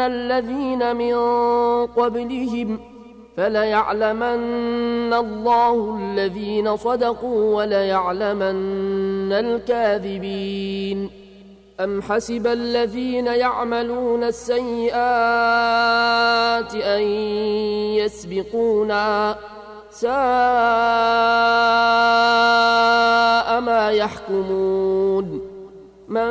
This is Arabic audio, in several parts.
الذين من قبلهم فليعلمن الله الذين صدقوا وليعلمن الكاذبين أم حسب الذين يعملون السيئات أن يسبقونا ساء ما يحكمون من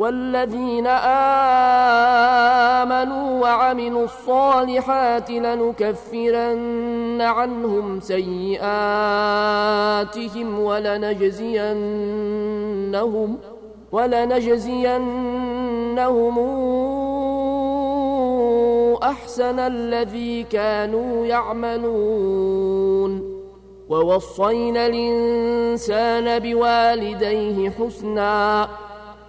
والذين آمنوا وعملوا الصالحات لنكفرن عنهم سيئاتهم ولنجزينهم ولنجزينهم أحسن الذي كانوا يعملون. ووصينا الإنسان بوالديه حسناً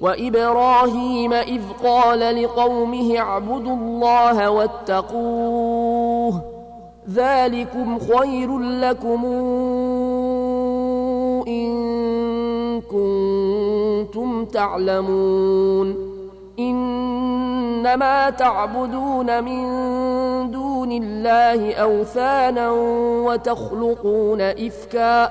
وإبراهيم إذ قال لقومه اعبدوا الله واتقوه ذلكم خير لكم إن كنتم تعلمون إنما تعبدون من دون الله أوثانا وتخلقون إفكا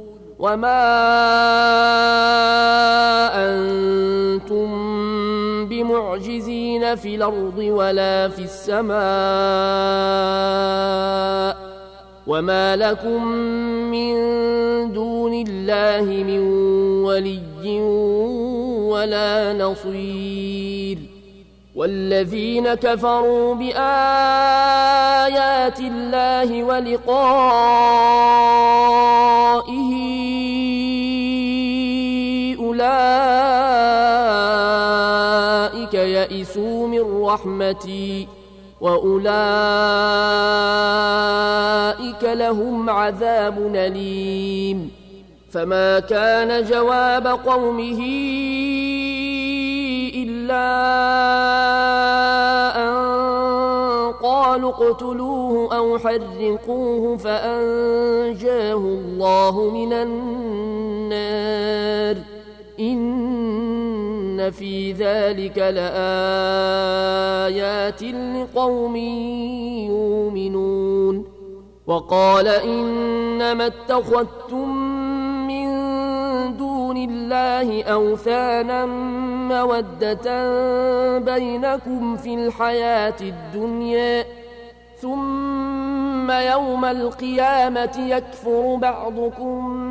وما أنتم بمعجزين في الأرض ولا في السماء وما لكم من دون الله من ولي ولا نصير والذين كفروا بايات الله ولقائه أولئك يئسوا من رحمتي وأولئك لهم عذاب أليم. فما كان جواب قومه إلا أن قالوا اقتلوه أو حرقوه فأنجاه الله من النار. إن في ذلك لآيات لقوم يؤمنون. وقال إنما اتخذتم من دون الله أوثانا مودة بينكم في الحياة الدنيا ثم يوم القيامة يكفر بعضكم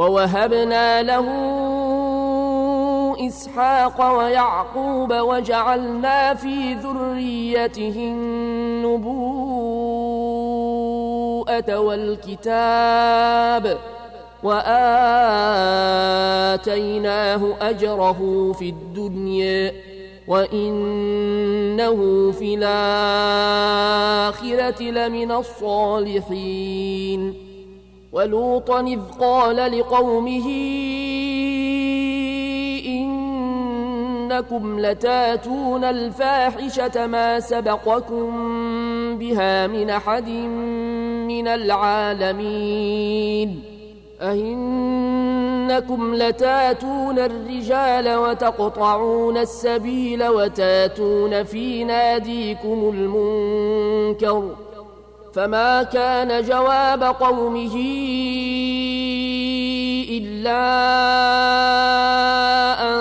ووهبنا له إسحاق ويعقوب وجعلنا في ذريته النبوءة والكتاب وآتيناه أجره في الدنيا وإنه في الآخرة لمن الصالحين ولوطا إذ قال لقومه إنكم لتاتون الفاحشة ما سبقكم بها من أحد من العالمين. أئنكم لتاتون الرجال وتقطعون السبيل وتاتون في ناديكم المنكر فما كان جواب قومه إلا أن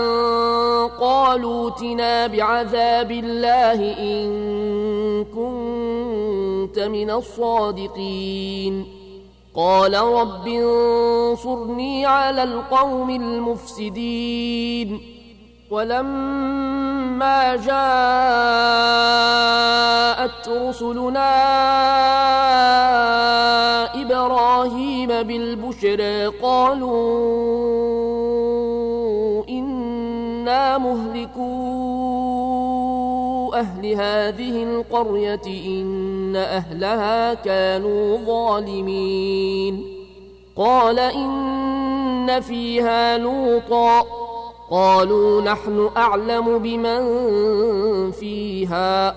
قالوا ائتنا بعذاب الله إن كنت من الصادقين. قال رب انصرني على القوم المفسدين. ولما جاءت رسلنا إبراهيم بالبشرى قالوا إنا مهلكو أهل هذه القرية إن أهلها كانوا ظالمين قال إن فيها لوطا قالوا نحن أعلم بمن فيها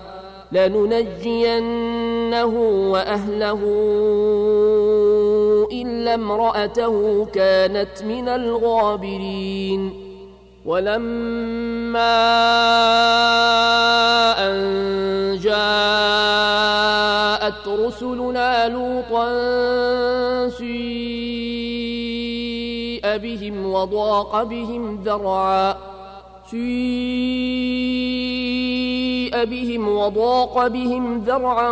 لننجينه وأهله إلا امرأته كانت من الغابرين. ولما أن جاءت رسلنا لوطا سيء بهم وضاق بهم ذرعا. سيء بهم وضاق بهم ذرعا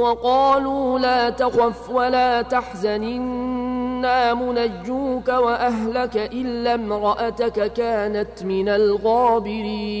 وقالوا لا تخف ولا تحزن إنا منجوك وأهلك إلا امرأتك كانت من الغابرين.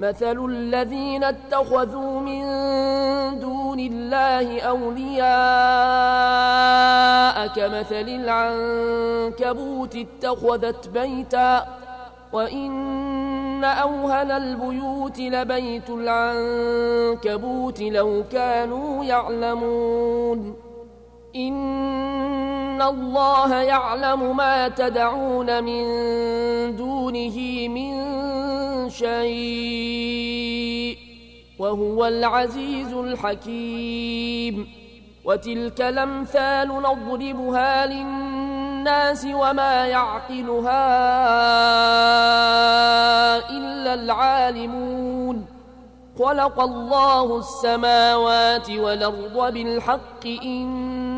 مثل الذين اتخذوا من دون الله أولياء كمثل العنكبوت اتخذت بيتا وإن أوهن البيوت لبيت العنكبوت لو كانوا يعلمون إن الله يعلم ما تدعون من دونه من شيء وهو العزيز الحكيم وتلك الأمثال نضربها للناس وما يعقلها إلا العالمون خلق الله السماوات والأرض بالحق إن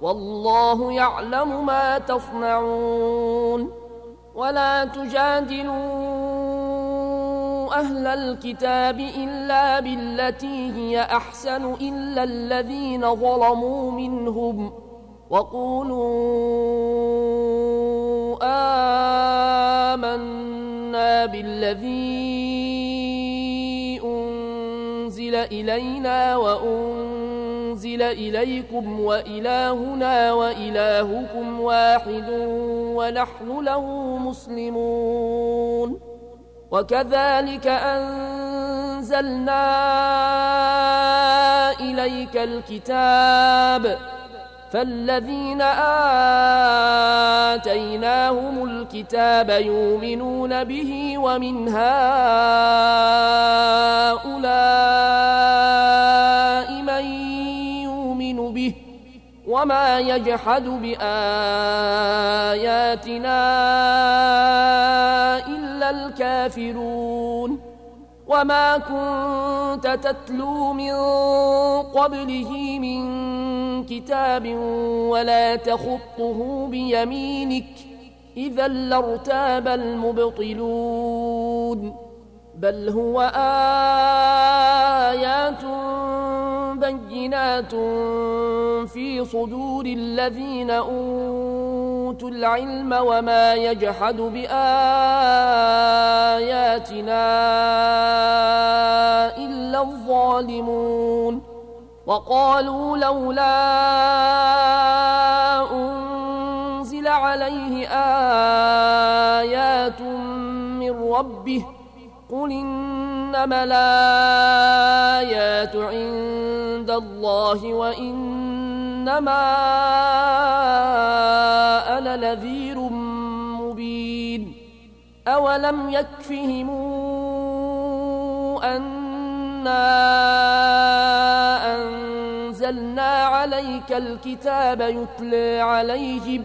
والله يعلم ما تصنعون ولا تجادلون أهل الكتاب إلا بالتي هي أحسن إلا الذين ظلموا منهم وقولوا آمنا بالذي أنزل إلينا وأنزل إليكم وإلهنا وإلهكم واحد ونحن له مسلمون وكذلك أنزلنا إليك الكتاب فالذين آتيناهم الكتاب يؤمنون به ومن هؤلاء وما يجحد بآياتنا إلا الكافرون وما كنت تتلو من قبله من كتاب ولا تخطه بيمينك إذا لارتاب المبطلون بل هو آيات بينات في صدور الذين أوتوا العلم وما يجحد بآياتنا إلا الظالمون وقالوا لولا أنزل عليه آيات من ربه قل إنما الآيات عند الله وإنما أنا نذير مبين. أولم يكفهم أنا أنزلنا عليك الكتاب يتلى عليهم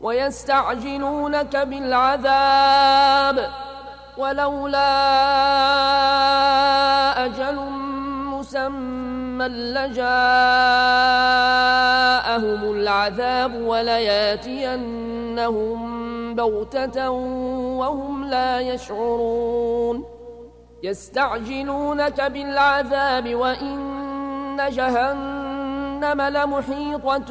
ويستعجلونك بالعذاب ولولا أجل مسمى لجاءهم العذاب ولياتينهم بغتة وهم لا يشعرون. يستعجلونك بالعذاب وإن جهنم لمحيطة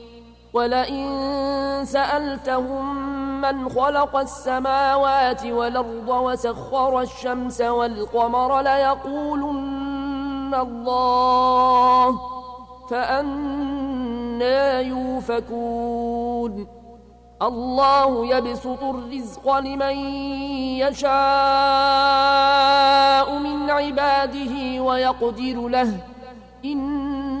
ولئن سألتهم من خلق السماوات والأرض وسخر الشمس والقمر ليقولن الله فأنا يوفكون. الله يبسط الرزق لمن يشاء من عباده ويقدر له. إن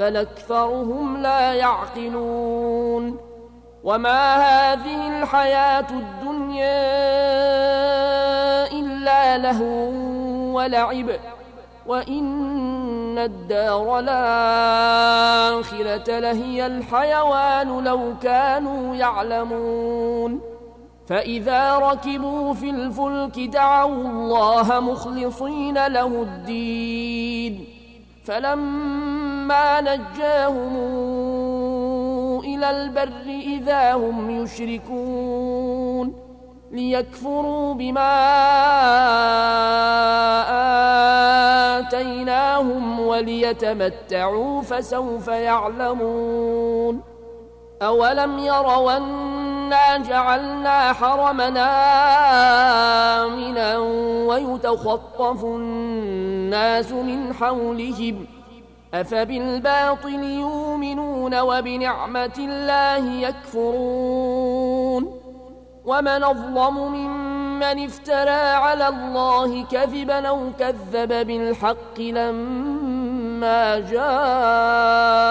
بل أكثرهم لا يعقلون وما هذه الحياة الدنيا إلا له ولعب وإن الدار الآخرة لهي الحيوان لو كانوا يعلمون فإذا ركبوا في الفلك دعوا الله مخلصين له الدين فلما نجاهم إلى البر إذا هم يشركون ليكفروا بما آتيناهم وليتمتعوا فسوف يعلمون أولم يروا أنا جعلنا حرمنا آمنا ويتخطف الناس من حولهم أفبالباطل يؤمنون وبنعمة الله يكفرون ومن أظلم ممن افترى على الله كذبا أو كذب بالحق لما جاءه